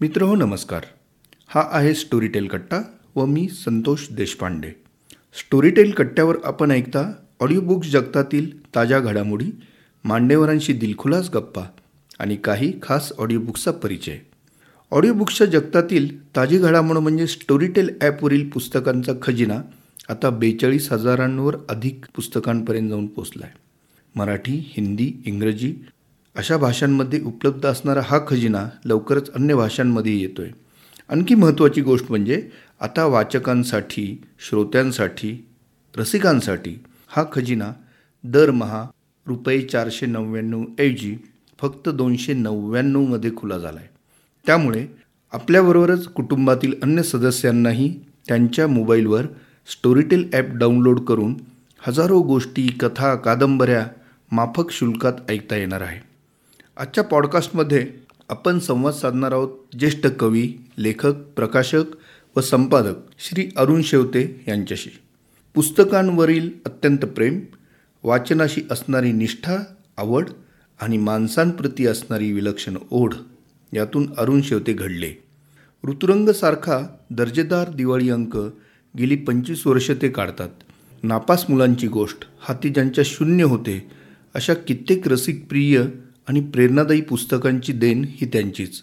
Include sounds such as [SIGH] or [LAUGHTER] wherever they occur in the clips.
मित्र हो नमस्कार. हा आहे स्टोरीटेल कट्टा व मी संतोष देशपांडे. स्टोरीटेल कट्ट्यावर आपण ऐकता ऑडिओबुक्स जगतातील ताज्या घडामोडी मांडेवरांशी दिलखुलास गप्पा आणि काही खास ऑडिओबुक्सचा परिचय. ऑडिओबुक्सच्या जगतातील ताजी घडामोड म्हणजे स्टोरीटेल ॲपवरील पुस्तकांचा खजिना आता बेचाळीस हजारांवर अधिक पुस्तकांपर्यंत जाऊन पोचला आहे मराठी हिंदी इंग्रजी अशा भाषांमध्ये उपलब्ध असणारा हा खजिना लवकरच अन्य भाषांमध्ये येतो आहे आणखी महत्त्वाची गोष्ट म्हणजे आता वाचकांसाठी श्रोत्यांसाठी रसिकांसाठी हा खजिना दरमहा रुपये चारशे नव्याण्णव ऐवजी फक्त दोनशे नव्याण्णवमध्ये खुला झाला आहे त्यामुळे आपल्याबरोबरच कुटुंबातील अन्य सदस्यांनाही त्यांच्या मोबाईलवर स्टोरीटेल ॲप डाउनलोड करून हजारो गोष्टी कथा कादंबऱ्या माफक शुल्कात ऐकता येणार आहे. आजच्या पॉडकास्टमध्ये आपण संवाद साधणार आहोत ज्येष्ठ कवी लेखक प्रकाशक व संपादक श्री अरुण शेवते यांच्याशी. पुस्तकांवरील अत्यंत प्रेम वाचनाशी असणारी निष्ठा आवड आणि माणसांप्रती असणारी विलक्षण ओढ यातून अरुण शेवते घडले. ऋतुरंगसारखा दर्जेदार दिवाळी अंक गेली पंचवीस वर्ष ते काढतात. नापास मुलांची गोष्ट हाती ज्यांच्या शून्य होते अशा कित्येक रसिकप्रिय आणि प्रेरणादायी पुस्तकांची देण ही त्यांचीच.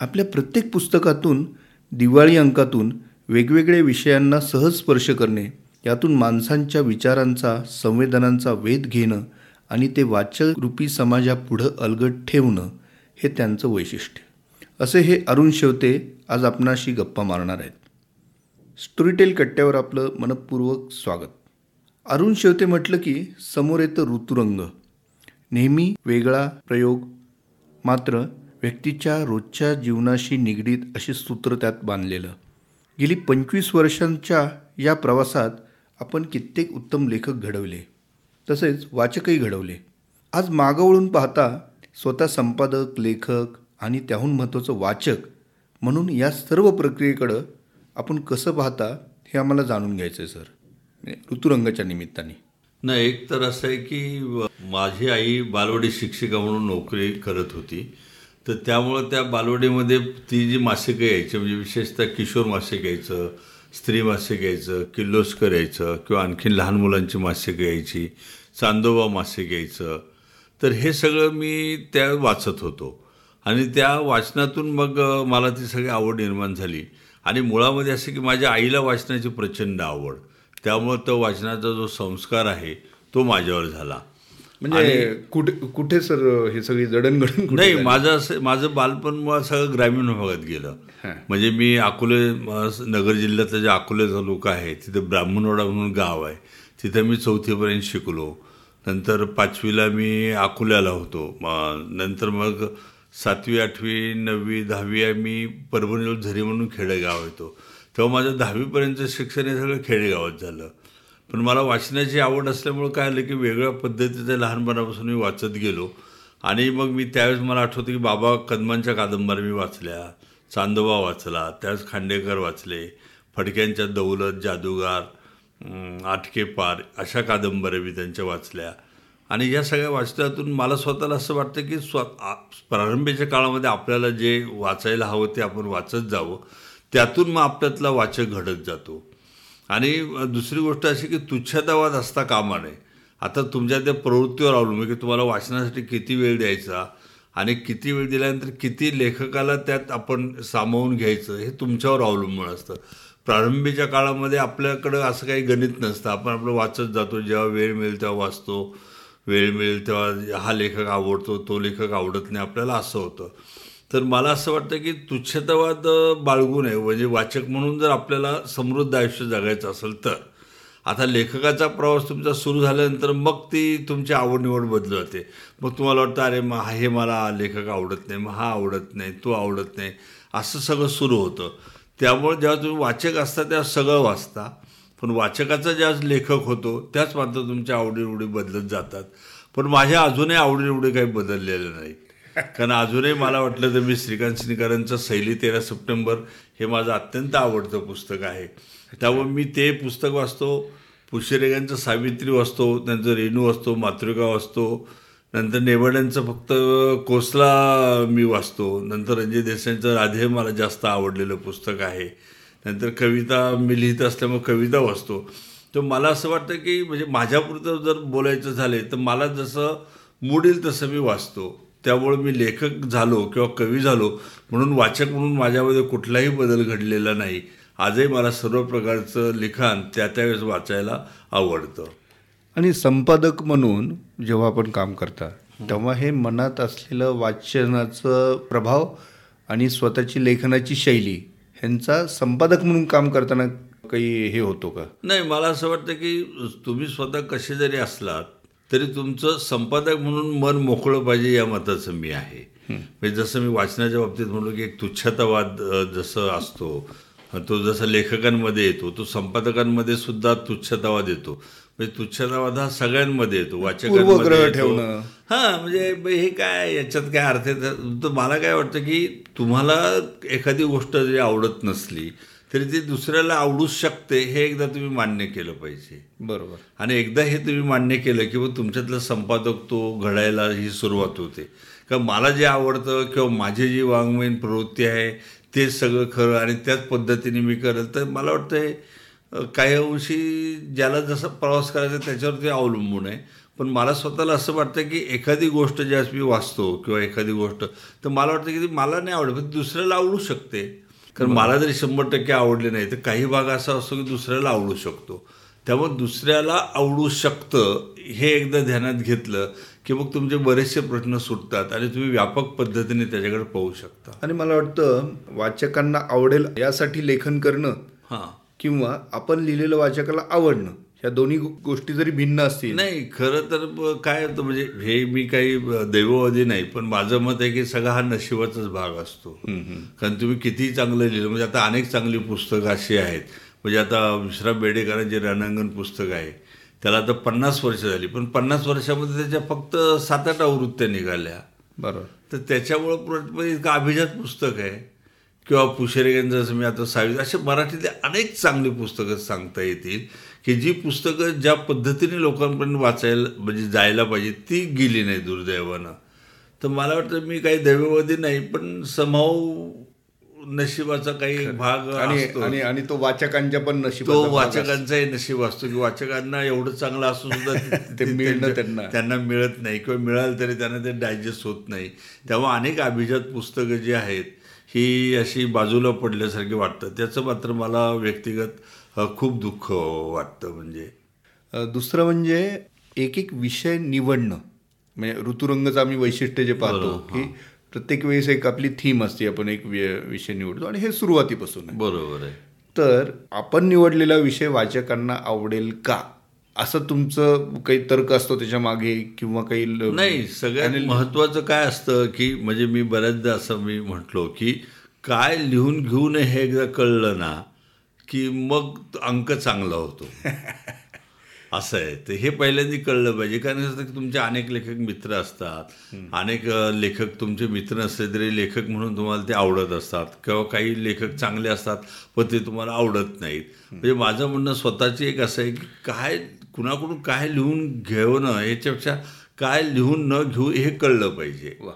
आपल्या प्रत्येक पुस्तकातून दिवाळी अंकातून वेगवेगळ्या विषयांना सहज स्पर्श करणे यातून माणसांच्या विचारांचा संवेदनांचा वेध घेणं आणि ते वाचकरूपी समाजापुढं अलगट ठेवणं हे त्यांचं वैशिष्ट्य. असे हे अरुण शेवते आज आपणाशी गप्पा मारणार आहेत. स्टोरीटेल कट्ट्यावर आपलं मनपूर्वक स्वागत. अरुण शेवते म्हटलं की समोर येतं ऋतुरंग. नेहमी वेगळा प्रयोग मात्र व्यक्तीच्या रोजच्या जीवनाशी निगडीत असे सूत्र त्यात बांधलेलं. गेली पंचवीस वर्षांच्या या प्रवासात आपण कित्येक उत्तम लेखक घडवले तसेच वाचकही घडवले. आज मागवळून पाहता स्वतः संपादक लेखक आणि त्याहून महत्त्वाचं वाचक म्हणून या सर्व प्रक्रियेकडं आपण कसं पाहता हे आम्हाला जाणून घ्यायचं आहे सर. ऋतुरंगाच्या निमित्ताने. नाही एक तर असं आहे की माझी आई बालवाडी शिक्षिका म्हणून नोकरी करत होती. तर त्यामुळं त्या बालवाडीमध्ये ती जी मासिकं यायची म्हणजे विशेषतः किशोर मासिक यायचं स्त्री मासिक यायचं किल्लोस्कर यायचं किंवा आणखीन लहान मुलांची मासिकं यायची चांदोबा मासिक यायचं तर हे सगळं मी त्या वाचत होतो. आणि त्या वाचनातून मग मला ती सगळी आवड निर्माण झाली. आणि मुळामध्ये असं की माझ्या आईला वाचनाची प्रचंड आवड. त्यामुळं तो वाचनाचा जो संस्कार आहे तो माझ्यावर झाला. म्हणजे कुठे कुठे सर हे सगळी जडणघडण नाही माझं असं माझं बालपण मुळात सगळं ग्रामीण भागात गेलं. म्हणजे मी अकोले नगर जिल्ह्यातलं जे अकोले तालुका आहे तिथे ब्राह्मणवाडा म्हणून गाव आहे. तिथे मी चौथीपर्यंत शिकलो. नंतर पाचवीला मी अकोल्याला होतो. नंतर मग सातवी आठवी नववी दहावी मी परभणी झरी म्हणून खेडेगाव येतो. तेव्हा माझं दहावीपर्यंत शिक्षण हे सगळं खेडेगावात झालं. पण मला वाचण्याची आवड असल्यामुळं काय आलं की वेगळ्या पद्धतीचं लहानपणापासून मी वाचत गेलो. आणि मग मी त्यावेळेस मला आठवतं की बाबा कदमांच्या कादंबऱ्या मी वाचल्या चांदोबा वाचला त्यावेळेस खांडेकर वाचले फडक्यांच्या दौलत जादूगार आटके पार अशा कादंबऱ्या मी त्यांच्या वाचल्या. आणि या सगळ्या वाचनातून मला स्वतःला असं वाटतं की स्व प्रारंभीच्या काळामध्ये आपल्याला जे वाचायला हवं ते आपण वाचत जावं. त्यातून मग आपल्यातला वाचक घडत जातो. आणि दुसरी गोष्ट अशी की तुच्छतावाद असता कामा नये. आता तुमच्या त्या प्रवृत्तीवर अवलंबून की तुम्हाला वाचनासाठी किती वेळ द्यायचा आणि किती वेळ दिल्यानंतर किती लेखकाला त्यात आपण सामावून घ्यायचं हे तुमच्यावर अवलंबून असतं. प्रारंभीच्या काळामध्ये आपल्याकडं असं काही गणित नसतं. आपण आपलं वाचत जातो. जेव्हा वेळ मिळेल तेव्हा वाचतो. वेळ मिळेल तेव्हा हा लेखक आवडतो तो लेखक आवडत नाही. आपल्याला असं होतं. तर मला असं वाटतं की तुच्छतावाद बाळगू नये. म्हणजे वाचक म्हणून जर आपल्याला समृद्ध आयुष्य जगायचं असेल तर. आता लेखकाचा प्रवास तुमचा सुरू झाल्यानंतर मग ती तुमची आवडनिवड निवड जाते. मग तुम्हाला वाटतं अरे मग हे मला लेखक आवडत नाही मग हा आवडत नाही तो आवडत नाही. असं सगळं सुरू होतं. त्यामुळे जेव्हा तुम्ही वाचक असता तेव्हा सगळं वाचता. पण वाचकाचा ज्या लेखक होतो त्याच मात्र तुमच्या आवडीनिवडी बदलत जातात. पण माझ्या अजूनही आवडीनिवडी काही बदललेल्या नाही कारण अजूनही मला वाटलं तर मी श्रीकांत सिनेकरांचं सैली तेरा सप्टेंबर हे माझं अत्यंत आवडतं पुस्तक आहे. त्यामुळे मी ते पुस्तक वाचतो. पुष्यरेगांचं सावित्री वाचतो त्यांचं रेणू वाचतो मातृका वाचतो नंतर नेवाड्यांचं फक्त कोसला मी वाचतो नंतर रणजित देसाईंचं राधे मला जास्त आवडलेलं पुस्तक आहे. नंतर कविता मी लिहित असल्यामुळे कविता वाचतो. तर मला असं वाटतं की म्हणजे माझ्यापुरतं जर बोलायचं झाले तर मला जसं मूड येईल तसं मी वाचतो. त्यामुळे मी लेखक झालो किंवा कवी झालो म्हणून वाचक म्हणून माझ्यामध्ये कुठलाही बदल घडलेला नाही. आजही मला सर्व प्रकारचं लिखाण त्या त्यावेळेस वाचायला आवडतं. आणि संपादक म्हणून जेव्हा आपण काम करता तेव्हा हे मनात असलेलं वाचनाचं प्रभाव आणि स्वतःची लेखनाची शैली ह्यांचा संपादक म्हणून काम करताना काही हे होतो का? नाही मला असं वाटतं की तुम्ही स्वतः कसे जरी असलात तरी तुमचं संपादक म्हणून मन मोकळं पाहिजे या मताचं मी आहे म्हणजे जसं मी वाचनाच्या बाबतीत म्हणलो की एक तुच्छतावाद जसं असतो तो जसा लेखकांमध्ये येतो तो संपादकांमध्ये सुद्धा तुच्छतावाद येतो म्हणजे तुच्छतावाद हा सगळ्यांमध्ये येतो वाचकांमध्ये. ठेवणं. हा म्हणजे हे काय याच्यात काय अर्थ आहे तर मला काय वाटतं की तुम्हाला एखादी गोष्ट जरी आवडत नसली तरी ती दुसऱ्याला आवडूच शकते हे एकदा तुम्ही मान्य केलं पाहिजे. बरोबर. आणि एकदा हे तुम्ही मान्य केलं की मग तुमच्यातलं संपादक तो घडायला ही सुरुवात होते. का मला जे आवडतं किंवा माझी जी वाङ्मयीन प्रवृत्ती आहे ते सगळं खरं आणि त्याच पद्धतीने मी करेल तर मला वाटतं हे काही अंशी ज्याला जसा प्रवास करायचा त्याच्यावरती अवलंबून आहे. पण मला स्वतःला असं वाटतं की एखादी गोष्ट ज्यावेळेस मी वाचतो किंवा एखादी गोष्ट तर मला वाटतं की ती मला नाही आवडत पण दुसऱ्याला आवडू शकते. कारण मला जरी शंभर टक्के आवडले नाही तर काही भाग असा असतो की दुसऱ्याला आवडू शकतो. त्यामुळे दुसऱ्याला आवडू शकतं हे एकदा ध्यानात घेतलं की मग तुमचे बरेचसे प्रश्न सुटतात आणि तुम्ही व्यापक पद्धतीने त्याच्याकडे पाहू शकता. आणि मला वाटतं वाचकांना आवडेल यासाठी लेखन करणं हां. किंवा आपण लिहिलेलं वाचकाला आवडणं. ह्या दोन्ही गोष्टी जरी भिन्न असतील. नाही खरं तर काय होतं म्हणजे हे मी काही दैववादी नाही पण माझं मत आहे की सगळा हा नशिबाचाच भाग असतो. कारण तुम्ही कितीही चांगलं लिहिलं म्हणजे आता अनेक चांगली पुस्तकं अशी आहेत. म्हणजे आता विश्राम बेडेकरांचे रणांगण पुस्तक आहे त्याला आता पन्नास वर्ष झाली. पण पन्नास वर्षामध्ये त्याच्या फक्त सात आठ आवृत्त्या निघाल्या. बरोबर. तर त्याच्यामुळं पुढं इतकं अभिजात पुस्तक आहे. किंवा पुशेरेगांचं जसं मी आता सावी असे मराठीतले अनेक चांगली पुस्तकं सांगता येतील की जी पुस्तकं ज्या पद्धतीने लोकांपर्यंत वाचायला म्हणजे जायला पाहिजे ती गेली नाही दुर्दैवानं. तर मला वाटतं मी काही दैववादी नाही पण समाव नशिबाचा काही भाग आणि आणि तो वाचकांच्या पण तो भाग असतो. वाचकांचाही नशीब असतो की वाचकांना एवढं चांगलं असून सुद्धा [LAUGHS] ते- ते मिळणं त्यांना. त्यांना मिळत नाही किंवा मिळालं तरी त्यांना ते डायजेस्ट होत नाही. तेव्हा अनेक अभिजात पुस्तकं जी आहेत ही अशी बाजूला पडल्यासारखी वाटतं त्याचं मात्र मला व्यक्तिगत खूप दुःख वाटतं म्हणजे. दुसरं म्हणजे एक एक विषय निवडणं. म्हणजे ऋतुरंगचं आम्ही वैशिष्ट्य जे पाहतो की प्रत्येक वेळेस एक आपली थीम असते आपण एक विषय निवडतो आणि हे सुरुवातीपासून आहे. बरोबर आहे. तर आपण निवडलेला विषय वाचकांना आवडेल का? असं तुमचं काही तर्क असतो त्याच्यामागे किंवा काही नाही सगळ्यात महत्वाचं काय असतं की म्हणजे मी बऱ्याचदा असं मी म्हटलो की काय लिहून घेऊ नये हे एकदा कळलं ना की मग अंक चांगला होतो. [LAUGHS] असं आहे. तर हे पहिल्यांदा कळलं पाहिजे. कारण असतं की तुमचे अनेक लेखक मित्र असतात. अनेक लेखक तुमचे मित्र नसले तरी लेखक म्हणून तुम्हाला ते आवडत असतात. किंवा काही लेखक चांगले असतात पण ते तुम्हाला आवडत नाहीत. म्हणजे माझं म्हणणं स्वतःची एक असं आहे की काय कुणाकडून काय लिहून घेणं याच्यापेक्षा काय लिहून न घेऊ हे कळलं पाहिजे. वा.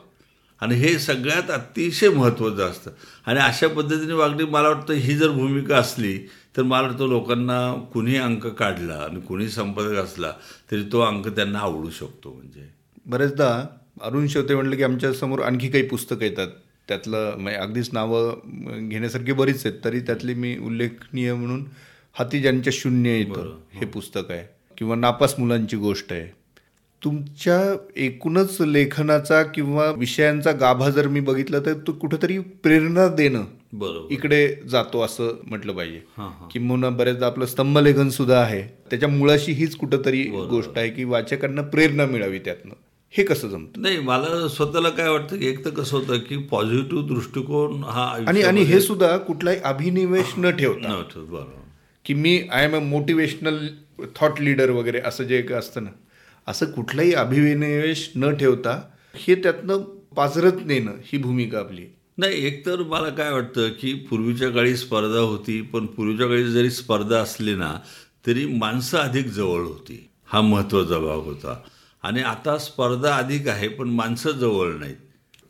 आणि हे सगळ्यात अतिशय महत्त्वाचं असतं. आणि अशा पद्धतीने वागणी मला वाटतं ही जर भूमिका असली तर मला वाटतं लोकांना कुणी अंक काढला आणि कुणी संपादक असला तरी तो अंक त्यांना आवडू शकतो म्हणजे. बरेचदा अरुण शेवते म्हणलं की आमच्यासमोर आणखी काही पुस्तकं येतात. त्यातलं म्हणजे अगदीच नावं घेण्यासारखी बरीच आहेत तरी त्यातली मी उल्लेखनीय म्हणून हाती ज्यांच्या शून्य येतं हे. पुस्तक आहे. किंवा नापास मुलांची गोष्ट आहे. तुमच्या एकूणच लेखनाचा किंवा विषयांचा गाभा जर मी बघितला तर तो कुठेतरी प्रेरणा देणं बरोबर. इकडे जातो असं म्हटलं पाहिजे. किंवा बरेचदा आपलं स्तंभलेखन सुद्धा आहे. त्याच्या मुळाशी हीच कुठंतरी गोष्ट आहे की वाचकांना प्रेरणा मिळावी त्यातनं. हे कसं जमतं? नाही मला स्वतःला काय वाटतं की एक तर कसं होतं की पॉझिटिव्ह दृष्टिकोन हा आणि आणि हे सुद्धा कुठलाही अभिनिवेश न ठेवता. की मी I am a motivational thought leader वगैरे असं जे एक असतं ना. असं कुठलाही अभिनिवेश न ठेवता हे त्यातनं पाझरत नेणं ही भूमिका आपली नाही एकतर मला काय वाटतं की पूर्वीच्या काळी स्पर्धा होती पण पूर्वीच्या काळी जरी स्पर्धा असली ना तरी माणसं अधिक जवळ होती. हा महत्त्वाचा भाग होता. आणि आता स्पर्धा अधिक आहे पण माणसं जवळ नाहीत.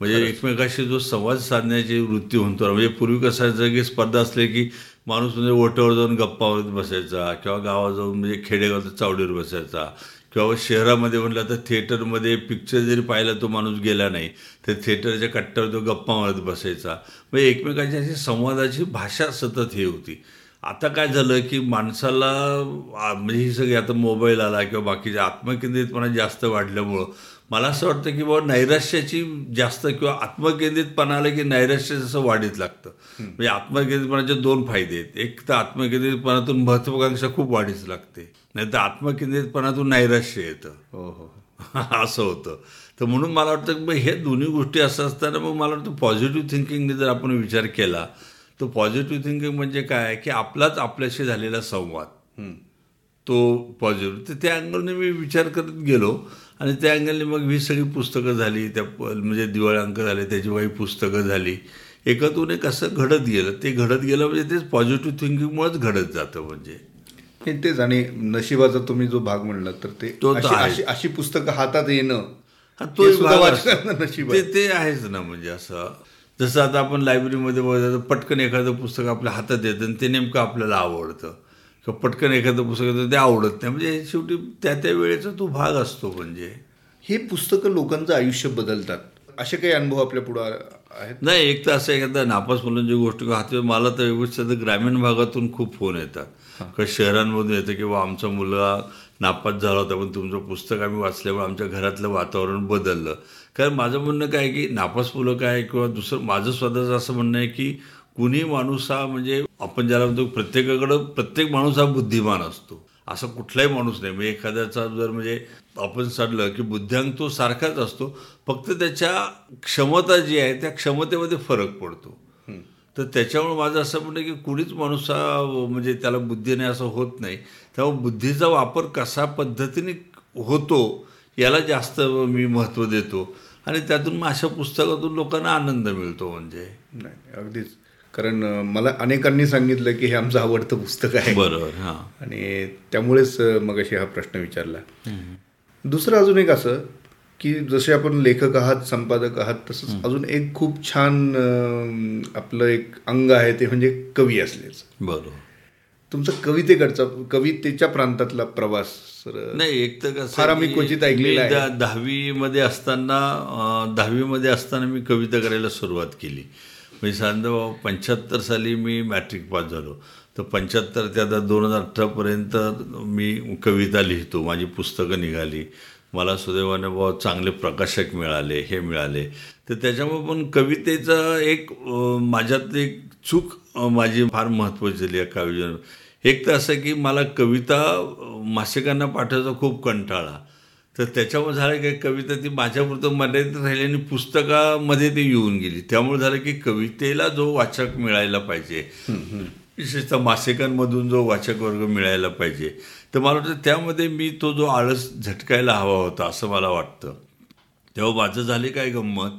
म्हणजे एकमेकाशी जो संवाद साधण्याची वृत्ती ना, म्हणजे पूर्वी कसं असायचं की स्पर्धा असले की माणूस म्हणजे ओट्यावर जाऊन गप्पा मारत बसायचा किंवा गावात जाऊन म्हणजे खेडेगावात चावडीवर बसायचा. किंवा शहरामध्ये म्हटलं तर थिएटरमध्ये पिक्चर जरी पाहिला तो माणूस गेला नाही तर थिएटरच्या कट्ट्यावर तो गप्पा मारत बसायचा. मग एकमेकांची अशी संवादाची भाषा सतत हे होती. आता काय झालं की माणसाला म्हणजे ही सगळी आता मोबाईल आला किंवा बाकीचे आत्मकेंद्रितपणा जास्त वाढल्यामुळं मला असं वाटतं की बाबा नैराश्याची जास्त किंवा आत्मकेंद्रितपणा आलं की नैराश्य जसं वाढीत लागतं. म्हणजे आत्मकेंद्रितपणाचे दोन फायदे आहेत. एक तर आत्मकेंद्रितपणातून महत्वाकांक्षा खूप वाढीच लागते. नाही तर आत्मकेंद्रितपणातून नैराश्य येतं. हो हो. [LAUGHS] असं होतं. तर म्हणून मला वाटतं की हे दोन्ही गोष्टी असं असताना मग मला वाटतं पॉझिटिव्ह थिंकिंगने जर आपण विचार केला तर पॉझिटिव्ह थिंकिंग म्हणजे काय? की आपलाच आपल्याशी झालेला संवाद. तो पॉझिटिव्ह तर त्या अँगलने मी विचार करत गेलो. आणि त्या अँगलने मग ही सगळी पुस्तकं झाली त्या प- म्हणजे दिवाळी अंक झाले त्याची पुस्तकं झाली. एकत्वून एक असं घडत गेलं. ते घडत गेलं म्हणजे तेच पॉझिटिव्ह थिंकिंगमुळेच घडत जातं म्हणजे. तेच आणि नशिबाचा तुम्ही जो भाग म्हणला तर ते तो अशी पुस्तकं हातात येणं तो. नशीब ते. ते आहेच ना म्हणजे असं. जसं आता आपण लायब्ररीमध्ये बघायचं तर पटकन एखादं पुस्तक आपल्या हातात येतं आणि ते नेमकं आपल्याला आवडतं. किंवा पटकन एखादं पुस्तक येतं ते आवडत नाही. म्हणजे शेवटी त्या त्या वेळेचा तो भाग असतो म्हणजे. हे पुस्तकं लोकांचं आयुष्य बदलतात. असे काही अनुभव आपल्या पुढे आहेत? नाही एक तर असं एखादा नापास मुलांची गोष्ट किंवा हाती मला तर व्यवस्थित ग्रामीण भागातून खूप फोन येतात. किंवा शहरांमधून येतं किंवा आमचा मुलगा नापास झाला होता पण तुमचं पुस्तक आम्ही वाचल्यामुळे आमच्या घरातलं वातावरण बदललं. कारण माझं म्हणणं काय की नापास मुलं काय किंवा दुसरं माझं स्वतःचं असं म्हणणं आहे की कुणी माणूस हा म्हणजे आपण ज्याला म्हणतो प्रत्येकाकडं प्रत्येक माणूस हा बुद्धिमान असतो. असं कुठलाही माणूस नाही. म्हणजे एखाद्याचा जर म्हणजे आपण सांगलं की बुद्ध्यांक तो सारखाच असतो. फक्त त्याच्या क्षमता जी आहे त्या क्षमतेमध्ये फरक पडतो. तर त्याच्यामुळे माझं असं म्हणणं की कुणीच माणूस हा म्हणजे त्याला बुद्धी नाही असं होत नाही. त्यामुळे बुद्धीचा वापर कसा पद्धतीने होतो याला जास्त मी महत्त्व देतो. आणि त्यातून मग अशा पुस्तकातून लोकांना आनंद मिळतो म्हणजे. नाही अगदीच. कारण मला अनेकांनी सांगितलं की हे आमचं आवडतं पुस्तक आहे. बरोबर हां. आणि त्यामुळेच मग अशी हा प्रश्न विचारला. दुसरं अजून एक असं की जसे आपण लेखक आहात संपादक आहात तसंच अजून एक खूप छान आपलं एक अंग आहे ते म्हणजे कवी असलेच. बरोबर. तुमचा कवितेकडचा कवितेच्या प्रांतातला प्रवास नाही एक तर कसं फार आम्ही क्वचित ऐकलेलं दहावीमध्ये असताना दहावीमध्ये असताना मी कविता करायला सुरुवात केली. म्हणजे साधारण पंच्याहत्तर साली मी मॅट्रिक पास झालो. तर पंच्याहत्तर ते आता दोन हजार अठरापर्यंत मी कविता लिहितो माझी पुस्तकं निघाली. मला सुदैवाने बुवा चांगले प्रकाशक मिळाले हे मिळाले. तर त्याच्यामुळे पण कवितेचा एक माझ्यातली माझ्यात एक चूक माझी फार महत्त्वाची झाली आहे काव्य एक तर असं की मला कविता मासिकांना पाठवायचा खूप कंटाळा. तर त्याच्यामुळे झालं की कविता ती माझ्यापुरतं मर्यादित राहिली आणि पुस्तकामध्ये ती येऊन गेली. त्यामुळे झालं की कवितेला जो वाचक मिळायला पाहिजे विशेषतः मासिकांमधून जो वाचक वर्ग मिळायला पाहिजे तर मला वाटतं त्यामध्ये मी तो जो आळस झटकायला हवा होता असं मला वाटतं. तेव्हा माझं झाली काय गंमत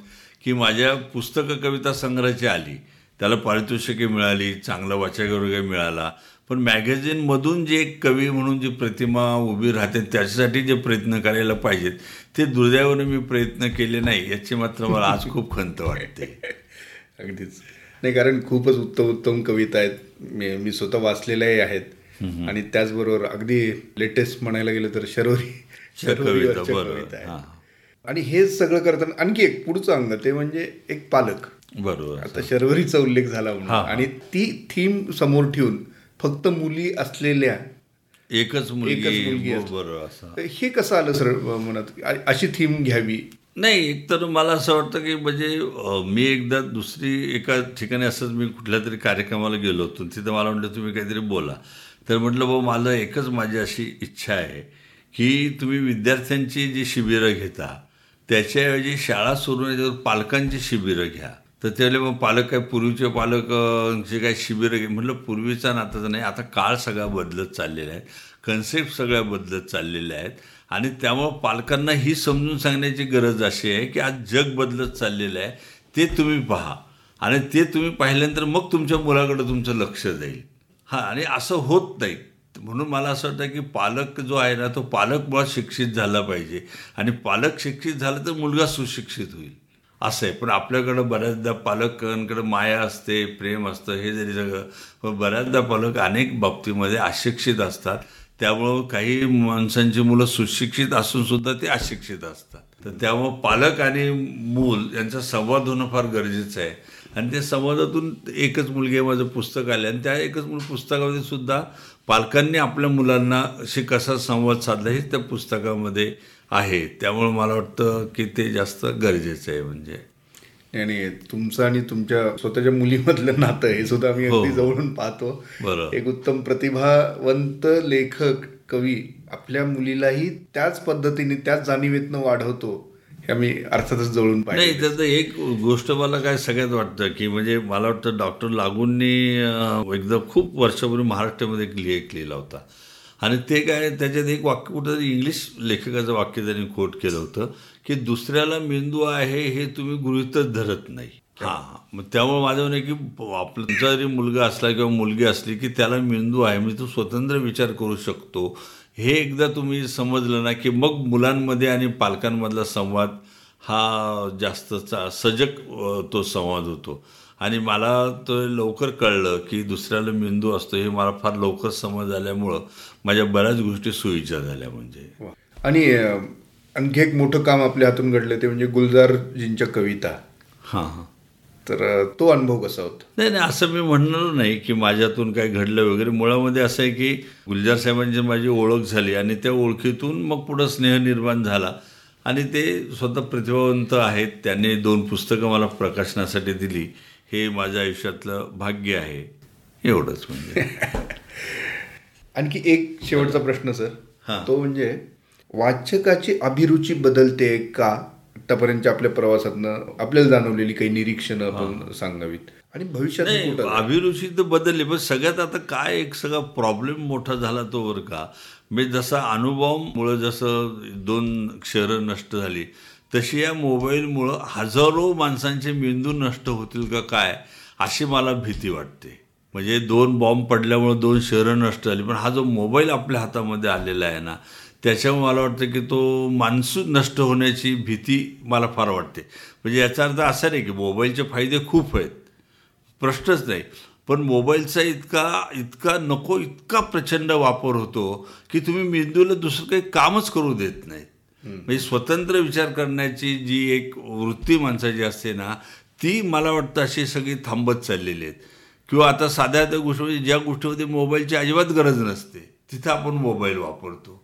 की माझ्या पुस्तकं कविता संग्रहाची आली. त्याला पारितोषिके मिळाली चांगला वाचक वर्ग मिळाला. पण मॅगझिनमधून जे एक कवी म्हणून जी प्रतिमा उभी राहते त्याच्यासाठी जे प्रयत्न करायला पाहिजेत ते दुर्दैवाने मी प्रयत्न केले नाही याची मात्र मला आज खूप खंत वाटते. [LAUGHS] अगदीच. नाही कारण खूपच उत्तम उत्तम कविता आहेत. मी मी स्वतः वाचलेल्याही आहेत. आणि त्याचबरोबर अगदी लेटेस्ट म्हणायला गेलं तर शरोरी कविता शरोरीवरच्या बरोबर. कविता आहेत. हां. आणि हे सगळं करताना आणखी एक पुढचं अंग ते म्हणजे एक पालक. बरोबर. आता शर्वरीचा उल्लेख झाला म्हणून. आणि ती थीम समोर ठेवून फक्त मुली असलेल्या एकच मुलगी हो. बरोबर हे कसं आलं सर मनात अशी थीम घ्यावी? नाही एकतर मला असं वाटतं की म्हणजे मी एकदा दुसरी एका ठिकाणी असंच मी कुठल्या तरी कार्यक्रमाला गेलो होतो तिथं मला म्हटलं तुम्ही काहीतरी बोला. तर म्हटलं बाबा मला एकच माझी अशी इच्छा आहे की तुम्ही विद्यार्थ्यांची जी शिबिरं घेता त्याच्याऐवजी शाळा सुरू होण्याच्यावर पालकांची शिबिरं घ्या. तर त्यावेळेला मग पालक काय पूर्वीचे पालक काय जे शिबिरं घे म्हटलं पूर्वीचा नाताचा नाही आता काळ सगळा बदलत चाललेला आहे. कन्सेप्ट सगळ्या बदलत चाललेल्या आहेत. आणि त्यामुळं पालकांना ही समजून सांगण्याची गरज अशी आहे की आज जग बदलत चाललेलं आहे ते तुम्ही पहा. आणि ते तुम्ही पाहिल्यानंतर मग तुमच्या मुलाकडे तुमचं लक्ष जाईल. हां आणि असं होत नाही. म्हणून मला असं वाटतं की पालक जो आहे ना तो पालक मुळात शिक्षित झाला पाहिजे. आणि पालक शिक्षित झाला तर मुलगा सुशिक्षित होईल. असं आहे. पण आपल्याकडं बऱ्याचदा पालकांकडे माया असते प्रेम असतं हे जरी सगळं पण बऱ्याचदा पालक अनेक बाबतीमध्ये अशिक्षित असतात. त्यामुळं काही माणसांची मुलं सुशिक्षित असून सुद्धा ते अशिक्षित असतात. तर त्यामुळं पालक आणि मूल यांचा संवाद होणं फार गरजेचं आहे. आणि त्या संवादातून एकच मुलगी माझं पुस्तक आलं आणि त्या एकच मूल पुस्तकामध्ये सुद्धा पालकांनी आपल्या मुलांना कसा संवाद साधला हे त्या पुस्तकामध्ये आहे. त्यामुळे मला वाटतं की ते जास्त गरजेचं आहे म्हणजे. आणि तुमचं आणि तुमच्या स्वतःच्या मुलीमधलं नातं हे सुद्धा आम्ही हो. अगदी जवळून पाहतो. एक उत्तम प्रतिभावंत लेखक कवी आपल्या मुलीलाही त्याच पद्धतीने त्याच जाणीवेतनं वाढवतो हे आम्ही अर्थातच जवळून नाही पाहिजे त्याचं एक गोष्ट मला काय सगळ्यात वाटतं की म्हणजे मला वाटतं डॉक्टर लागूंनी एकदा खूप वर्षापूर्वी महाराष्ट्रामध्ये एक लेख लिहिला होता. आणि ते काय त्याच्यात एक वाक्य कुठं इंग्लिश लेखकाचं वाक्य त्यांनी कोट केलं होतं की दुसऱ्याला मेंदू आहे हे तुम्ही गृहितच धरत नाही. हां मग त्यामुळे माझं म्हणणं आहे की आपला जरी मुलगा असला किंवा मुलगी असली की त्याला मेंदू आहे म्हणजे तो स्वतंत्र विचार करू शकतो. हे एकदा तुम्ही समजलं ना की मग मुलांमध्ये आणि पालकांमधला संवाद हा जास्त चा सजग तो संवाद होतो. आणि मला तो लवकर कळलं की दुसऱ्याला मेंदू असतो हे मला फार लवकर समज आल्यामुळं माझ्या बऱ्याच गोष्टी सोयीच्या झाल्या म्हणजे. आणि आणखी एक मोठं काम आपल्या हातून घडलं ते म्हणजे गुलजारजींच्या कविता. हां हां. तर तो अनुभव कसा होता? नाही नाही असं मी म्हणणार नाही की माझ्यातून काय घडलं वगैरे. मुळामध्ये असं आहे की गुलजार साहेबांची माझी ओळख झाली आणि त्या ओळखीतून मग पुढं स्नेह निर्माण झाला. आणि ते स्वतः प्रतिभावंत आहेत. त्यांनी दोन पुस्तकं मला प्रकाशनासाठी दिली. हे माझ्या आयुष्यातलं भाग्य आहे. एवढंच म्हणजे. [LAUGHS] आणखी एक शेवटचा प्रश्न सर. हां. तो म्हणजे वाचकाची अभिरुची बदलते का? आतापर्यंतच्या आपल्या प्रवासातनं आपल्याला जाणवलेली काही निरीक्षणं आपण सांगावीत. आणि भविष्यात अभिरुची तर बदलली पण सगळ्यात आता काय एक सगळा प्रॉब्लेम मोठा झाला तो बरं का? म्हणजे जसा अनुभवामुळं जसं दोन क्षरं नष्ट झाली तशी या मोबाईलमुळं हजारो माणसांचे मेंदू नष्ट होतील का काय अशी मला भीती वाटते. म्हणजे दोन बॉम्ब पडल्यामुळं दोन शहरं नष्ट झाली पण हा जो मोबाईल आपल्या हातामध्ये आलेला आहे ना त्याच्यामुळे मला वाटतं की तो मान्सून नष्ट होण्याची भीती मला फार वाटते. म्हणजे याचा अर्थ असा नाही की मोबाईलचे फायदे खूप आहेत प्रश्नच नाही. पण मोबाईलचा इतका इतका नको इतका प्रचंड वापर होतो की तुम्ही मेंदूला दुसरं काही कामच करू देत नाहीत. म्हणजे स्वतंत्र विचार करण्याची जी एक वृत्ती माणसाची असते ना ती मला वाटतं अशी सगळी थांबत चाललेली आहेत. किंवा आता साध्या त्या गोष्टी म्हणजे ज्या गोष्टीमध्ये मोबाईलची अजिबात गरज नसते तिथं आपण मोबाईल वापरतो.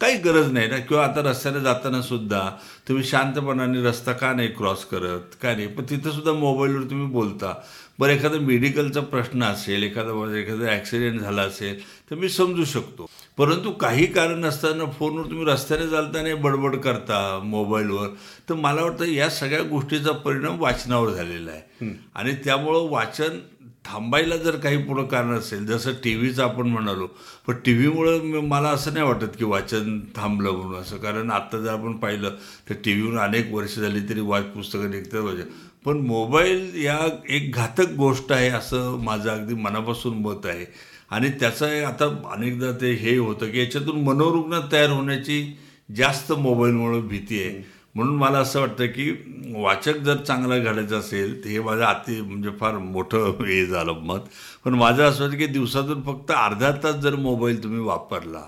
काही गरज नाही ना किंवा आता रस्त्याने जाताना सुद्धा तुम्ही शांतपणाने रस्ता का नाही क्रॉस करत का नाही पण तिथं सुद्धा मोबाईलवर तुम्ही बोलता. बरं एखादा मेडिकलचा प्रश्न असेल एखादा एखादा ॲक्सिडेंट झाला असेल तर मी समजू शकतो. परंतु काही कारण नसताना फोनवर तुम्ही रस्त्याने चालताना बडबड करता मोबाईलवर तर मला वाटतं या सगळ्या गोष्टीचा परिणाम वाचनावर झालेला आहे. आणि त्यामुळं वाचन थांबायला जर काही पुढं कारण असेल जसं टी व्हीचं आपण म्हणालो पण टी व्हीमुळं मला असं नाही वाटत की वाचन थांबलं म्हणून. असं कारण आत्ता जर आपण पाहिलं तर टी व्हीवर अनेक वर्ष झाली तरी वाच पुस्तकं निघतात. वाचन पण मोबाईल या एक घातक गोष्ट आहे असं माझं अगदी मनापासून मत आहे. आणि त्याचं आता अनेकदा ते हे होतं की याच्यातून मनोरुग्ण तयार होण्याची जास्त मोबाईलमुळं भीती आहे. म्हणून मला असं वाटतं की वाचक जर चांगला घडायचं असेल तर हे माझं अति म्हणजे फार मोठं हे झालं मत. पण माझं असं वाटतं की दिवसातून फक्त अर्धा तास जर मोबाईल तुम्ही वापरला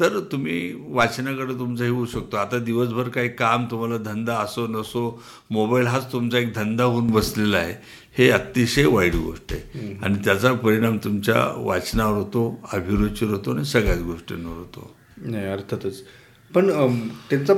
तर तुम्ही वाचनाकडे तुमचं हे होऊ शकतो. आता दिवसभर काही काम तुम्हाला धंदा असो नसो मोबाईल हाच तुमचा एक धंदा होऊन बसलेला आहे हे अतिशय वाईट गोष्ट आहे. आणि त्याचा परिणाम तुमच्या वाचनावर होतो अभिरुचीवर होतो आणि सगळ्याच गोष्टींवर होतो. नाही अर्थातच. पण त्यांचा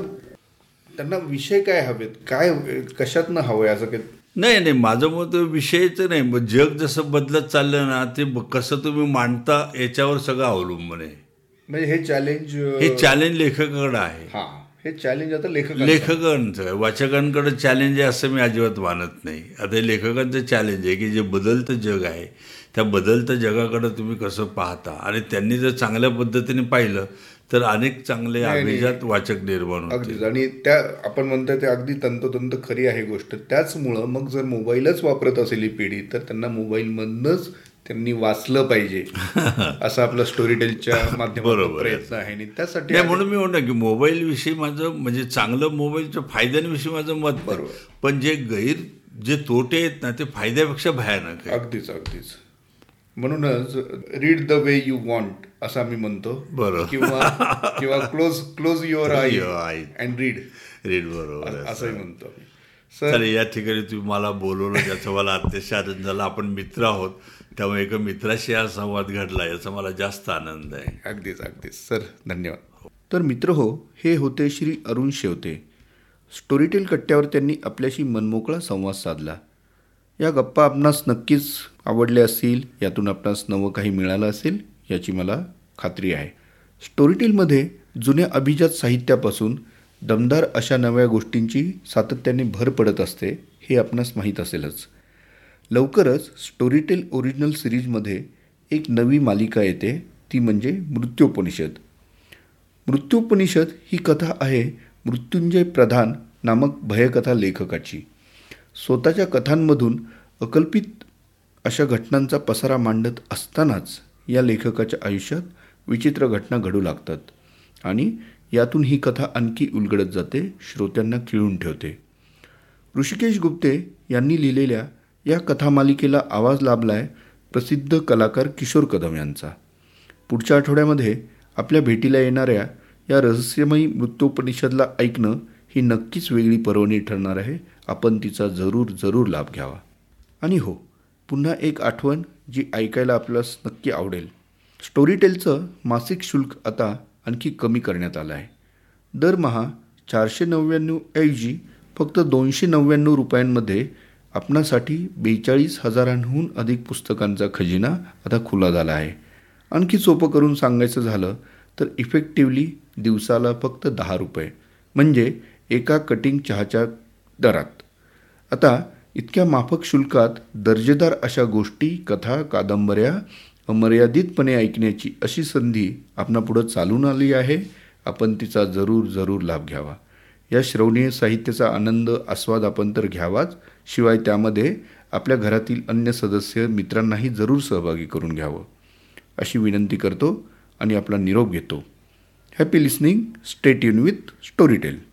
त्यांना विषय काय हवेत? काय कशातनं हवंय असं काही नाही नाही माझं मत विषयचं नाही. मग जग जसं बदलत चाललं ना ते कसं तुम्ही मांडता याच्यावर सगळं अवलंबून आहे. म्हणजे हे चॅलेंज हे चॅलेंज लेखकाकडं आहे. हा हे चॅलेंज आता लेखक लेखकांचं आहे वाचकांकडे चॅलेंज आहे असं मी अजिबात मानत नाही. आता हे लेखकांचं चॅलेंज आहे की जे बदलतं जग आहे त्या बदलत्या जगाकडं तुम्ही कसं पाहता? आणि त्यांनी जर चांगल्या पद्धतीने पाहिलं तर अनेक चांगले. अभिजात वाचक निर्माण होते अगदीच. आणि त्या आपण म्हणतोय ते अगदी तंतोतंत खरी आहे गोष्ट. त्याचमुळं मग जर मोबाईलच वापरत असेल ही पिढी तर त्यांना मोबाईलमधनंच त्यांनी वाचलं पाहिजे असं आपलं स्टोरी टेलच्या माध्यमातून. प्रयत्न आहे आणि त्यासाठी म्हणून मी म्हणतो की मोबाईल विषयी माझं म्हणजे चांगलं मोबाईलच्या फायद्यांविषयी माझं मत. बरोबर. पण जे गैर जे तोटे आहेत ना ते फायद्यापेक्षा भयानक अगदीच अगदीच म्हणूनच read the way you want असं आम्ही म्हणतो बरोबर. किंवा किंवा close close your eye eye. And read read बरोबर. असंही म्हणतो सर या ठिकाणी तुम्ही मला बोलवलं त्याचा मला अतिशय आनंद झाला आपण मित्र आहोत त्यामुळे एका मित्राशी हा संवाद घडला याचा मला जास्त आनंद आहे. अगदीच अगदीच. सर धन्यवाद. तर मित्र हो हे होते श्री अरुण शेवते. स्टोरीटेल कट्ट्यावर त्यांनी आपल्याशी मनमोकळा संवाद साधला. या गप्पा आपणास नक्कीच आवडल्या असतील यातून आपणास नवं काही मिळालं असेल याची मला खात्री आहे. स्टोरीटेलमध्ये जुन्या अभिजात साहित्यापासून दमदार अशा नव्या गोष्टींची सातत्याने भर पडत असते हे आपणास माहीत असेलच. लवकरच स्टोरीटेल ओरिजिनल सिरीजमध्ये एक नवी मालिका येते ती म्हणजे मृत्योपनिषद. मृत्योपनिषद ही कथा आहे मृत्युंजय प्रधान नामक भयकथा लेखकाची. स्वतःच्या कथांमधून अकल्पित अशा घटनांचा पसारा मांडत असतानाच या लेखकाच्या आयुष्यात विचित्र घटना घडू लागतात आणि यातून ही कथा आणखी उलगडत जाते श्रोत्यांना खिळून ठेवते. ऋषिकेश गुप्ते यांनी लिहिलेल्या या कथामालिकेला आवाज लाभलाय प्रसिद्ध कलाकार किशोर कदम यांचा. पुढच्या आठवड्यामध्ये आपल्या भेटीला येणाऱ्या या रहस्यमयी मृत्योपनिषदला ऐकणं ही नक्कीच वेगळी पर्वणी ठरणार आहे. आपण तिचा जरूर जरूर लाभ घ्यावा. आणि हो पुन्हा एक आठवण जी ऐकायला आपल्यास नक्की आवडेल. स्टोरीटेलचं मासिक शुल्क आता आणखी कमी करण्यात आलं आहे दरमहा चारशे नव्याण्णव ऐवजी फक्त दोनशे नव्याण्णव रुपयांमध्ये आपणासाठी बेचाळीस हजारांहून अधिक पुस्तकांचा खजिना आता खुला झाला आहे. आणखी सोपं करून सांगायचं झालं तर इफेक्टिव्हली दिवसाला फक्त दहा रुपये म्हणजे एका कटिंग चहाच्या दरात. आता इतक्या माफक शुल्कात दर्जेदार अशा गोष्टी कथा कादंबऱ्या अमर्यादितपणे ऐकण्याची अशी संधी आपणापुढं चालून आली आहे. आपण तिचा जरूर जरूर लाभ घ्यावा. या श्रवणीय साहित्याचा आनंद आस्वाद आपण तर घ्यावाच. शिवाय त्यामध्ये आपल्या घरातील अन्य सदस्य मित्रांनाही जरूर सहभागी करून घ्यावं. अशी विनंती करतो आणि आपला निरोप घेतो. हॅपी लिसनिंग स्टेट युन विथ स्टोरीटेल